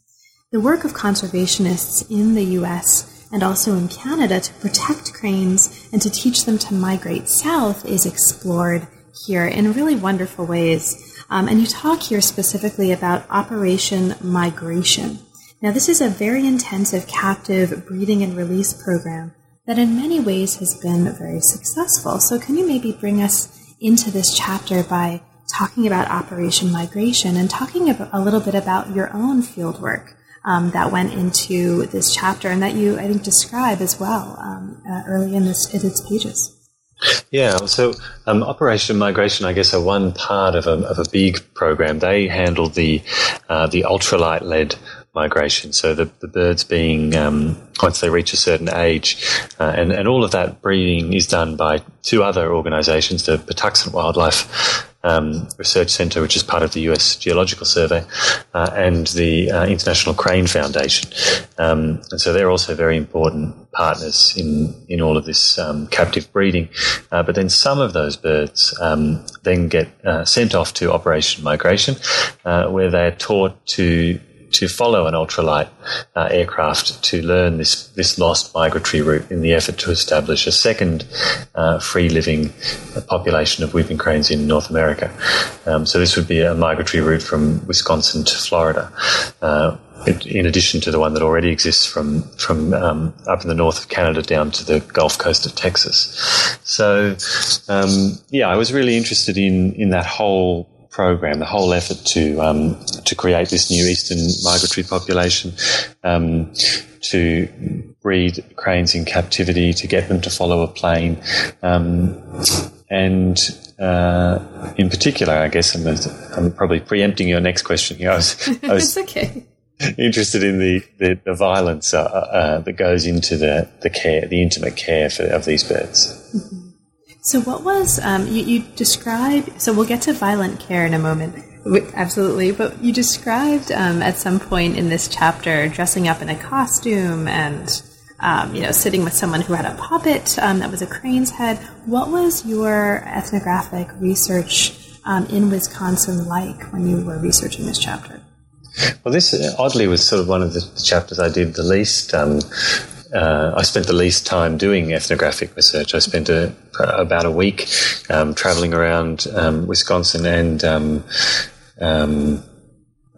The work of conservationists in the U.S and also in Canada to protect cranes and to teach them to migrate south is explored here in really wonderful ways. Um, and you talk here specifically about Operation Migration. Now, this is a very intensive captive breeding and release program that in many ways has been very successful. So, can you maybe bring us into this chapter by talking about Operation Migration and talking a little bit about your own fieldwork um, that went into this chapter and that you, I think, describe as well um, uh, early in, this, in its pages. Yeah, so um, Operation Migration, I guess, are one part of a, of a big program. They handle the uh, the ultralight led migration. So the, the birds being um, once they reach a certain age, uh, and and all of that breeding is done by two other organisations, the Patuxent Wildlife um, Research Centre, which is part of the US Geological Survey, uh, and the uh, International Crane Foundation. Um, and so they're also very important partners in, in all of this um, captive breeding. Uh, but then some of those birds um, then get uh, sent off to Operation Migration, uh, where they're taught to to follow an ultralight uh, aircraft to learn this, this lost migratory route in the effort to establish a second uh, free living population of whooping cranes in North America. Um, so this would be a migratory route from Wisconsin to Florida. Uh, in addition to the one that already exists from from um, up in the north of Canada down to the Gulf Coast of Texas. So, um, yeah, I was really interested in in that whole program, the whole effort to um, to create this new eastern migratory population, um, to breed cranes in captivity, to get them to follow a plane, um, and uh, in particular, I guess I'm, I'm, probably preempting your next question here. I was, I was okay. interested in the, the, the violence uh, uh, that goes into the, the care, the intimate care for, of these birds. Mm-hmm. So, what was um, you, you described? So, we'll get to violent care in a moment. Absolutely, but you described um, at some point in this chapter dressing up in a costume and um, you know sitting with someone who had a puppet um, that was a crane's head. What was your ethnographic research um, in Wisconsin like when you were researching this chapter? Well, this oddly was sort of one of the chapters I did the least um, uh, I spent the least time doing ethnographic research. I spent a, about a week um, traveling around um, Wisconsin and um, um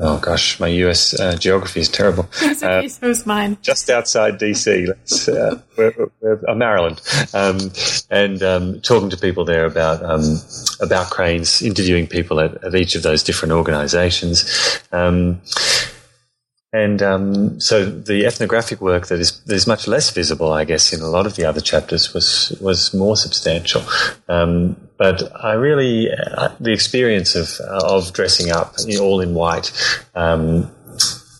oh gosh, my US uh, geography is terrible. That's okay, uh, mine. Just outside DC, uh, we're, we're, uh, Maryland, um, and um, talking to people there about about cranes, interviewing people at, at, each of those different organisations. And um, so the ethnographic work that is that is much less visible, I guess, in a lot of the other chapters was was more substantial. Um, but I really uh, the experience of of dressing up all in white. Um,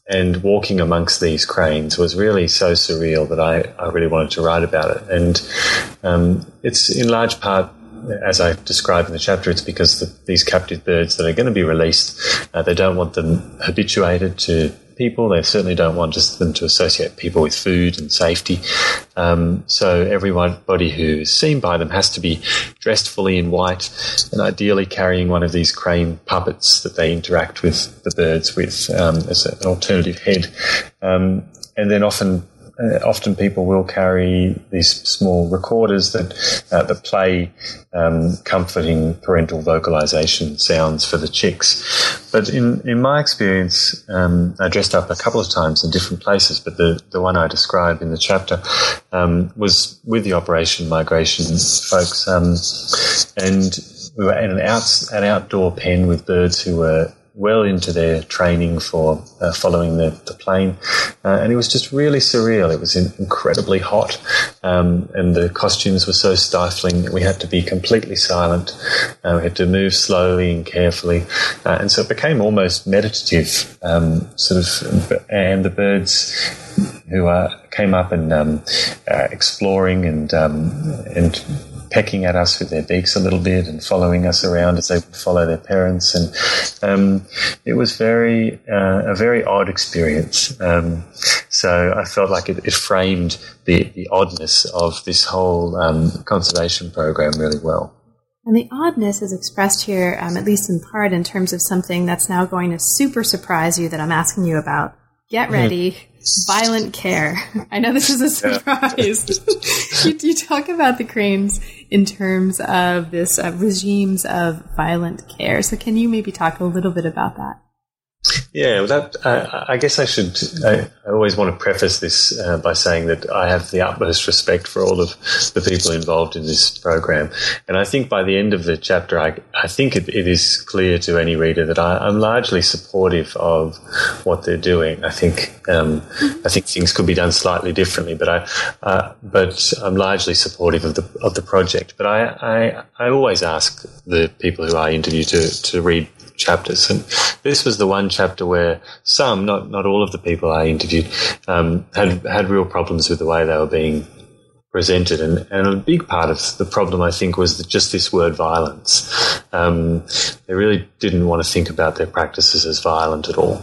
and walking amongst these cranes was really so surreal that I, I really wanted to write about it. And um, it's in large part as I describe in the chapter, it's because the, these captive birds that are going to be released, uh, they don't want them habituated to people. They certainly don't want just them to associate people with food and safety. Um, so everybody who is seen by them has to be dressed fully in white and ideally carrying one of these crane puppets that they interact with the birds with um, as an alternative head. Um, and then often uh, often people will carry these small recorders that uh, that play um, comforting parental vocalization sounds for the chicks. But in, in my experience, um, I dressed up a couple of times in different places, but the, the one I describe in the chapter um, was with the Operation Migration folks, um, and we were in an, out, an outdoor pen with birds who were well into their training for uh, following the, the plane. Uh, and it was just really surreal. It was in, incredibly hot, um, and the costumes were so stifling that we had to be completely silent. Uh, we had to move slowly and carefully. Uh, and so it became almost meditative, um, sort of, and the birds who uh, came up and um, uh, exploring and um, and pecking at us with their beaks a little bit and following us around as they would follow their parents. And um, it was very uh, a very odd experience. Um, so I felt like it, it framed the, the oddness of this whole um, conservation program really well. And the oddness is expressed here, um, at least in part, in terms of something that's now going to super surprise you that I'm asking you about. Get mm-hmm. ready. Violent care. I know this is a surprise. you, you, talk about the cranes in terms of this uh, regimes of violent care. So, can you maybe talk a little bit about that? Yeah, well that uh, I guess I should. I, I, always want to preface this uh, by saying that I have the utmost respect for all of the people involved in this program, and I think by the end of the chapter, I, I think it, it is clear to any reader that I, am largely supportive of what they're doing. I think um, I think things could be done slightly differently, but I uh, but I'm largely supportive of the of the project. But I I, I always ask the people who I interview to to read chapters. And this was the one chapter where some, not not all of the people I interviewed, um, had had real problems with the way they were being presented. And, and a big part of the problem, I think, was that just this word violence. Um, they really didn't want to think about their practices as violent at all.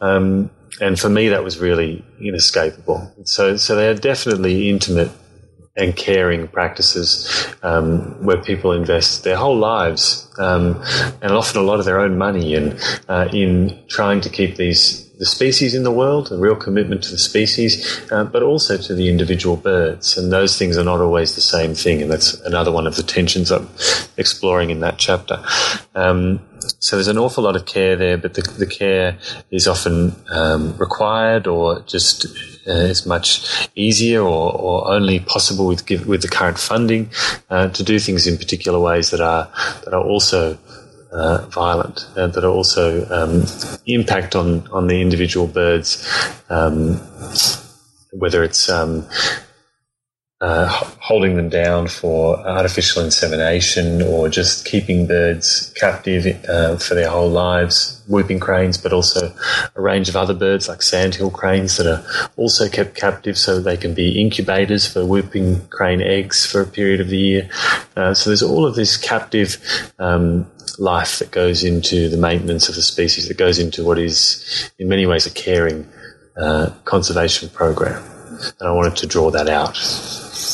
Um, and for me, that was really inescapable. So, so they are definitely intimate and caring practices um, where people invest their whole lives um, and often a lot of their own money in uh, in trying to keep these the species in the world, a real commitment to the species, uh, but also to the individual birds. And those things are not always the same thing. And that's another one of the tensions I'm exploring in that chapter. Um, so there's an awful lot of care there, but the, the care is often um, required or just uh, is much easier or, or, only possible with with the current funding uh, to do things in particular ways that are that are also uh, violent and that are also um, impact on on the individual birds, um, whether it's um, uh, holding them down for artificial insemination or just keeping birds captive uh, for their whole lives, whooping cranes, but also a range of other birds like sandhill cranes that are also kept captive so they can be incubators for whooping crane eggs for a period of the year. Uh, so there's all of this captive um, life that goes into the maintenance of the species, that goes into what is in many ways a caring uh, conservation program. And I wanted to draw that out.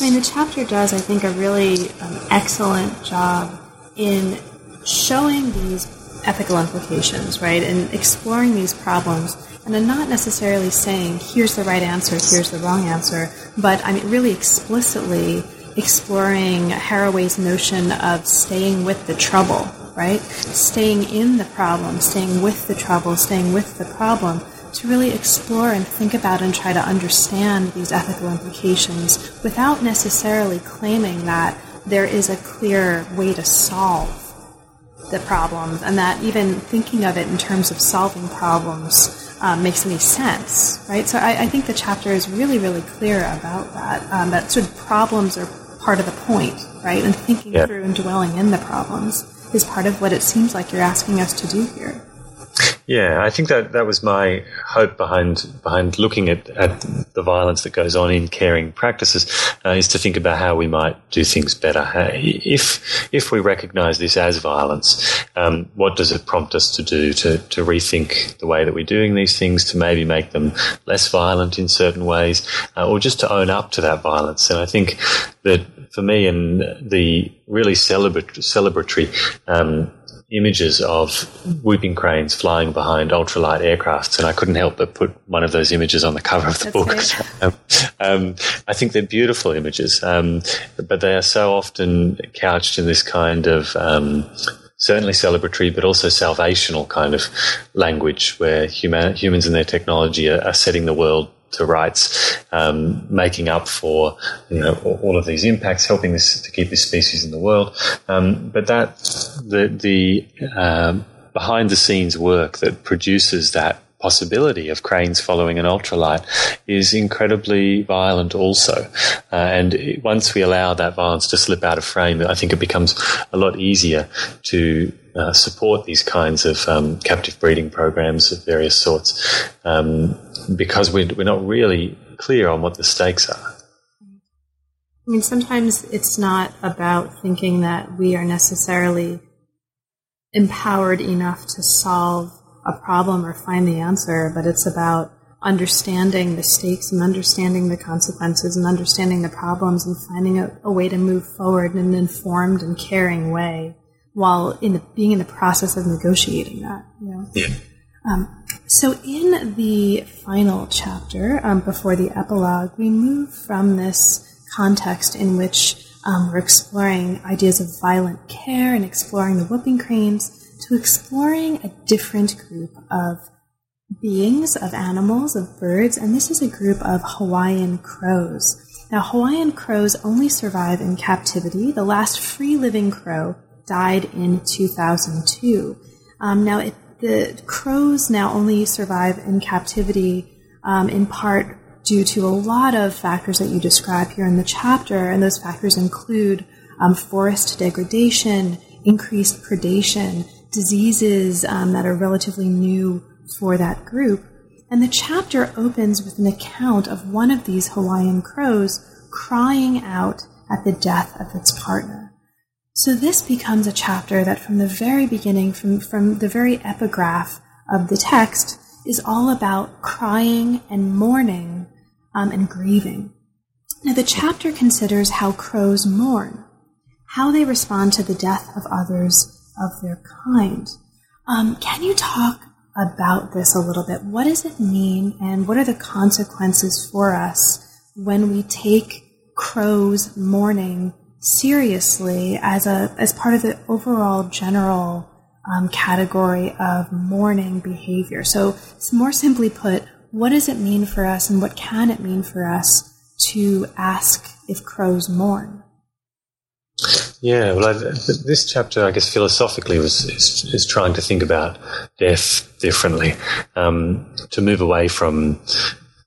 I mean, the chapter does, I think, a really um, excellent job in showing these ethical implications, right, and exploring these problems, and not necessarily saying, here's the right answer, here's the wrong answer, but I mean, really explicitly exploring Haraway's notion of staying with the trouble, right? Staying in the problem, staying with the trouble, staying with the problem, to really explore and think about and try to understand these ethical implications without necessarily claiming that there is a clear way to solve the problems and that even thinking of it in terms of solving problems um, makes any sense, right? So I, I, think the chapter is really, really clear about that, um, that sort of problems are part of the point, right? And thinking yeah. through and dwelling in the problems is part of what it seems like you're asking us to do here. Yeah, I think that that was my hope behind behind looking at, at the violence that goes on in caring practices uh, is to think about how we might do things better. If if we recognise this as violence, um, what does it prompt us to do to to rethink the way that we're doing these things, to maybe make them less violent in certain ways, uh, or just to own up to that violence? And I think that for me, and the really celebratory, celebratory um, images of whooping cranes flying behind ultralight aircrafts, and I couldn't help but put one of those images on the cover of the That's book. um, um, I think they're beautiful images, um, but they are so often couched in this kind of um, certainly celebratory, but also salvational kind of language where human, humans and their technology are, are setting the world to rights, um, making up for you know all of these impacts, helping this to keep this species in the world. Um, but that the the um, behind the scenes work that produces that possibility of cranes following an ultralight is incredibly violent also. Uh, and once we allow that violence to slip out of frame, I think it becomes a lot easier to uh, support these kinds of um, captive breeding programs of various sorts um, because we're, we're not really clear on what the stakes are. I mean, sometimes it's not about thinking that we are necessarily empowered enough to solve a problem or find the answer, but it's about understanding the stakes and understanding the consequences and understanding the problems and finding a, a way to move forward in an informed and caring way while in the, being in the process of negotiating that. You know? Yeah. Um, so in the final chapter, um, before the epilogue, we move from this context in which um, we're exploring ideas of violent care and exploring the whooping cranes to exploring a different group of beings, of animals, of birds, and this is a group of Hawaiian crows. Now, Hawaiian crows only survive in captivity. The last free living crow died in 2002. Um, now, it, the crows now only survive in captivity um, in part due to a lot of factors that you describe here in the chapter, and those factors include um, forest degradation, increased predation, diseases um, that are relatively new for that group. And the chapter opens with an account of one of these Hawaiian crows crying out at the death of its partner. So this becomes a chapter that from the very beginning, from, from the very epigraph of the text, is all about crying and mourning um, and grieving. Now, the chapter considers how crows mourn, how they respond to the death of others of their kind. Um, can you talk about this a little bit? What does it mean, and what are the consequences for us when we take crows mourning seriously as a as part of the overall general um, category of mourning behavior? So, more simply put, what does it mean for us, and what can it mean for us to ask if crows mourn? Yeah, well, I, this chapter, I guess, philosophically was is, is trying to think about death differently, um, to move away from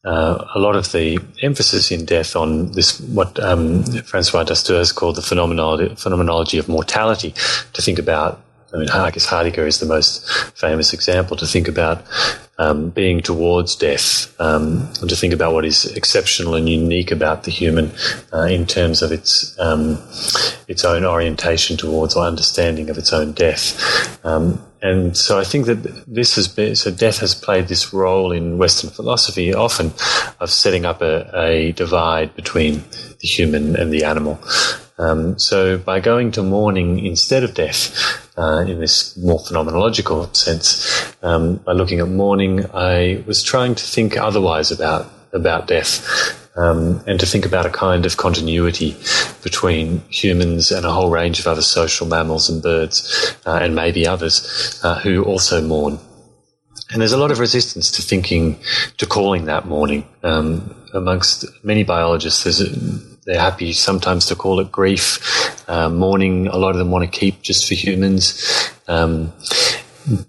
uh, a lot of the emphasis in death on this, what um, Francois Dastur called the phenomenology, phenomenology of mortality, to think about I mean, guess Heidegger is the most famous example to think about um, being towards death um, and to think about what is exceptional and unique about the human uh, in terms of its um, its own orientation towards or understanding of its own death. Um, and so I think that this has been so death has played this role in Western philosophy often of setting up a, a divide between the human and the animal. Um, so by going to mourning instead of death, uh, in this more phenomenological sense, um, by looking at mourning, I was trying to think otherwise about about death. Um, and to think about a kind of continuity between humans and a whole range of other social mammals and birds, uh, and maybe others, uh, who also mourn. And there's a lot of resistance to thinking, to calling that mourning. Um, amongst many biologists, there's they're happy sometimes to call it grief. Uh, mourning, a lot of them want to keep just for humans. Um,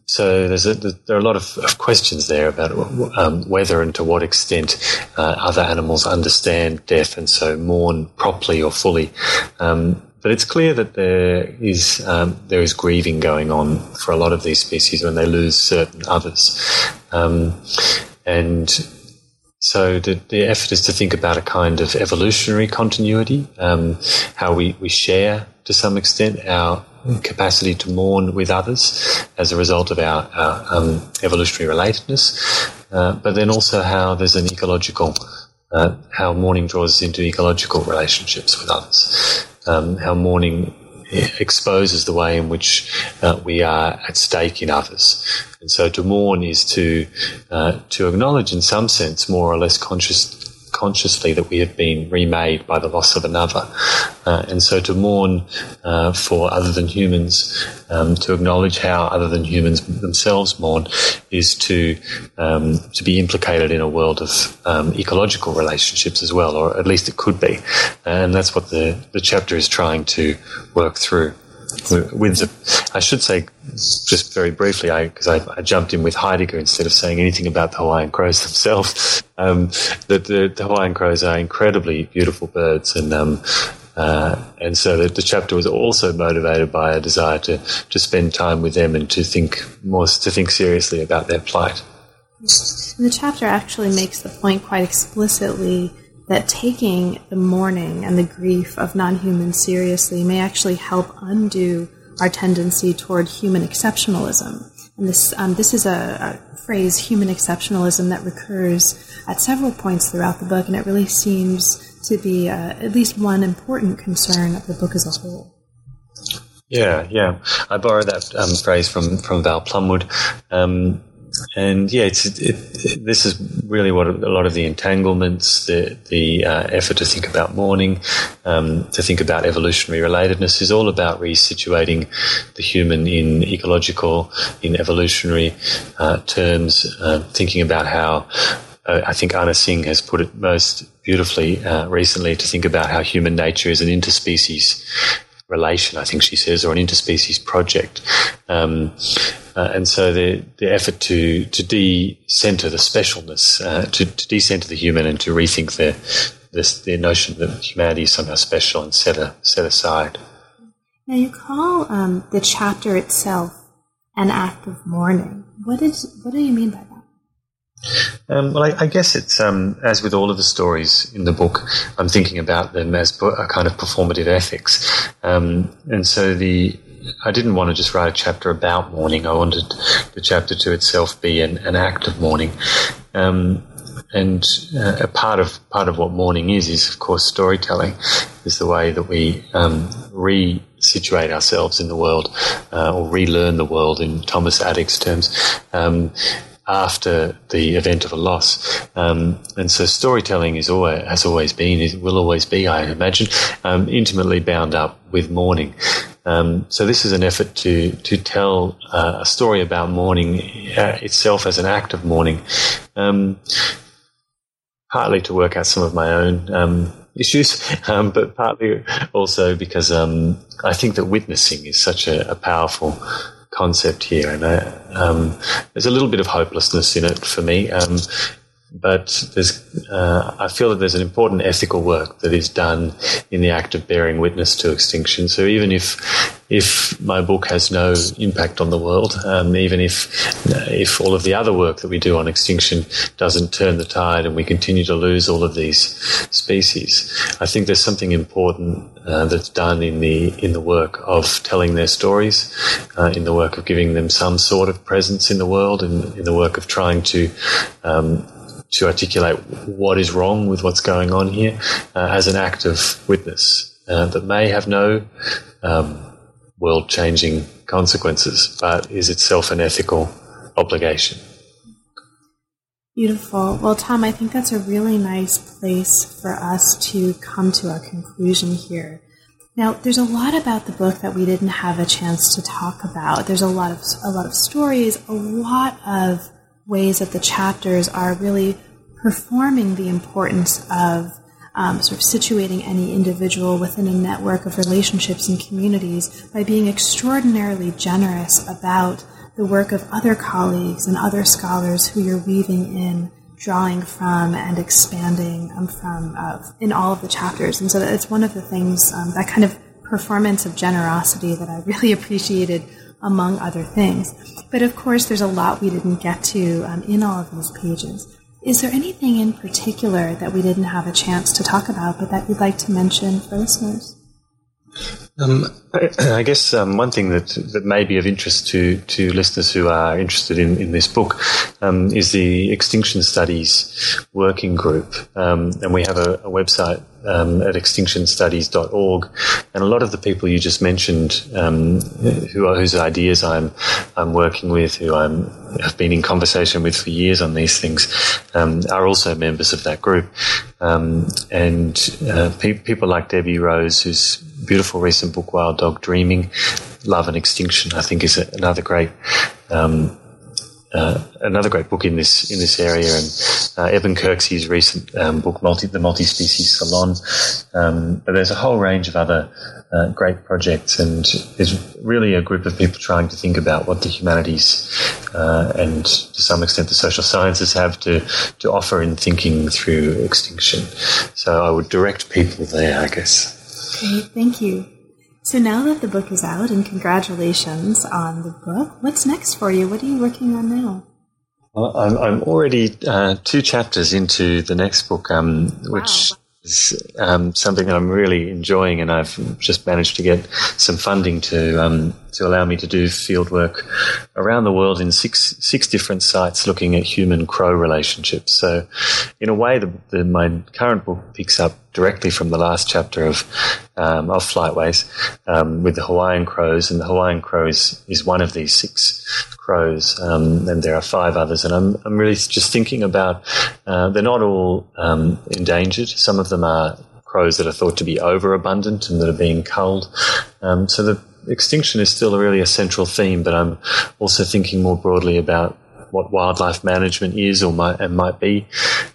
so a, there are a lot of, of questions there about um, whether and to what extent uh, other animals understand death and so mourn properly or fully. Um, but it's clear that there is um, there is grieving going on for a lot of these species when they lose certain others, um, and so the, the, effort is to think about a kind of evolutionary continuity, um, how we, we share to some extent our capacity to mourn with others as a result of our, our um, evolutionary relatedness, uh, but then also how there's an ecological, uh, how mourning draws us into ecological relationships with others, um, how mourning exposes the way in which uh, we are at stake in others. And so to mourn is to uh, to acknowledge, in some sense, more or less conscious consciously that we have been remade by the loss of another. Uh, and so to mourn uh, for other than humans, um, to acknowledge how other than humans themselves mourn, is to um, to be implicated in a world of um, ecological relationships as well, or at least it could be. And that's what the, the chapter is trying to work through with I should say just very briefly, because I, I, I, jumped in with Heidegger instead of saying anything about the Hawaiian crows themselves. Um, that the, the, Hawaiian crows are incredibly beautiful birds, and um, uh, and so the, the, chapter was also motivated by a desire to to spend time with them and to think more to think seriously about their plight. The chapter actually makes the point quite explicitly that taking the mourning and the grief of non humans seriously may actually help undo our tendency toward human exceptionalism. And this, um, this is a, a, phrase, human exceptionalism, that recurs at several points throughout the book, and it really seems to be uh, at least one important concern of the book as a whole. Yeah, yeah. I borrowed that um, phrase from, from Val Plumwood. Um, and yeah, it's it, it, this is really what a lot of the entanglements, the the uh, effort to think about mourning, um, to think about evolutionary relatedness, is all about resituating the human in ecological, in evolutionary uh, terms, uh, thinking about how. Uh, I think Anna Tsing has put it most beautifully uh, recently to think about how human nature is an interspecies relation, I think she says, or an interspecies project. Um, uh, and so the, the effort to, to de-center the specialness, uh, to, to de-center the human and to rethink the, this, the notion that humanity is somehow special and set, a, set aside. Now you call um, the chapter itself an act of mourning. What, is, what do you mean by that? Um, well, I, I, guess it's um, as with all of the stories in the book, I'm thinking about them as a kind of performative ethics, um, and so the I didn't want to just write a chapter about mourning. I wanted the chapter to itself be an, an act of mourning. Um, and uh, a part of part of what mourning is is of course storytelling is the way that we um, re-situate ourselves in the world uh, or relearn the world in Thomas Attig's terms um, after the event of a loss. Um, and so storytelling is always, has always been, it will always be, I imagine, um, intimately bound up with mourning. Um, so this is an effort to to tell uh, a story about mourning uh, itself as an act of mourning, um, partly to work out some of my own um, issues, um, but partly also because um, I think that witnessing is such a, a powerful concept here, and I, um, there's a little bit of hopelessness in it for me. Um, but there's, uh, I feel that there's an important ethical work that is done in the act of bearing witness to extinction. So even if if my book has no impact on the world, um, even if if all of the other work that we do on extinction doesn't turn the tide and we continue to lose all of these species, I think there's something important uh, that's done in the in the work of telling their stories, uh, in the work of giving them some sort of presence in the world, and in the work of trying to um, to articulate what is wrong with what's going on here uh, as an act of witness uh, that may have no um, world changing consequences, but is itself an ethical obligation. Beautiful. Well, Tom, I think that's a really nice place for us to come to a conclusion here. Now, there's a lot about the book that we didn't have a chance to talk about. There's a lot of a lot of stories, a lot of ways that the chapters are really performing the importance of um, sort of situating any individual within a network of relationships and communities by being extraordinarily generous about the work of other colleagues and other scholars who you're weaving in, drawing from, and expanding um, from uh, in all of the chapters. And so it's one of the things, um, that kind of performance of generosity that I really appreciated among other things. But of course, there's a lot we didn't get to um, in all of these pages. Is there anything in particular that we didn't have a chance to talk about, but that you'd like to mention for listeners? Um, I guess um, one thing that, that may be of interest to, to listeners who are interested in, in this book um, is the Extinction Studies Working Group. Um, and we have a, a website um, at extinctionstudies.org. And a lot of the people you just mentioned, um, who are, whose ideas I'm, I'm working with, who I'm, have been in conversation with for years on these things, are also members of that group. and uh, pe- people like Debbie Rose, who's beautiful recent book, Wild Dog Dreaming. Love and Extinction, I think, is another great. Um, uh, another great book in this in this area, and uh, Eben Kirksey's recent um, book, Multi, "The Multi-Species Salon." Um, but there's a whole range of other uh, great projects, and there's really a group of people trying to think about what the humanities uh, and, to some extent, the social sciences have to to offer in thinking through extinction. So I would direct people there, I guess. Great, thank you. So now that the book is out, and congratulations on the book, what's next for you? What are you working on now? Well, I'm, I'm already uh, two chapters into the next book, um, which is um, something that I'm really enjoying, and I've just managed to get some funding to um, to allow me to do field work around the world in six six different sites looking at human crow relationships. So, in a way, the, the, my current book picks up directly from the last chapter of um, of Flightways um, with the Hawaiian crows, and the Hawaiian crows is one of these six crows, um, and there are five others. And I'm I'm really just thinking about uh, they're not all um, endangered. Some of them are crows that are thought to be overabundant and that are being culled. Um, so the extinction is still really a central theme, but I'm also thinking more broadly about what wildlife management is or might and might be,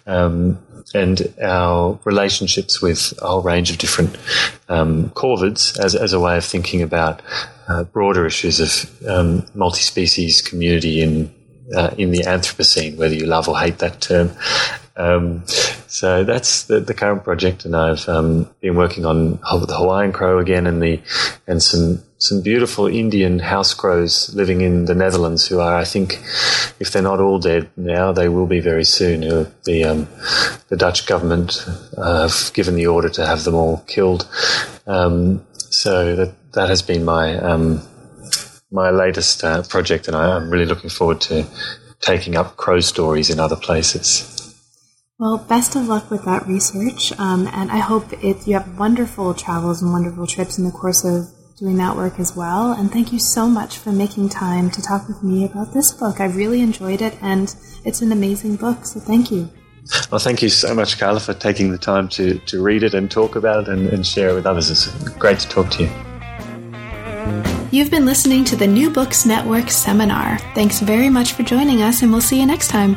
um, and our relationships with a whole range of different um, corvids as, as a way of thinking about uh, broader issues of um, multi-species community in uh, in the Anthropocene, whether you love or hate that term. Um, so that's the, the, current project, and I've um, been working on the Hawaiian crow again, and the and some some beautiful Indian house crows living in the Netherlands who are, I think, if they're not all dead now, they will be very soon. The, um, the Dutch government uh, have given the order to have them all killed. Um, so that, that has been my, um, my latest uh, project, and I, am really looking forward to taking up crow stories in other places. Well, best of luck with that research, um, and I hope it, you have wonderful travels and wonderful trips in the course of doing that work as well. And thank you so much for making time to talk with me about this book. I really enjoyed it, and it's an amazing book, so thank you. Well, thank you so much, Carla, for taking the time to, to read it and talk about it and, and share it with others. It's great to talk to you. You've been listening to the New Books Network seminar. Thanks very much for joining us, and we'll see you next time.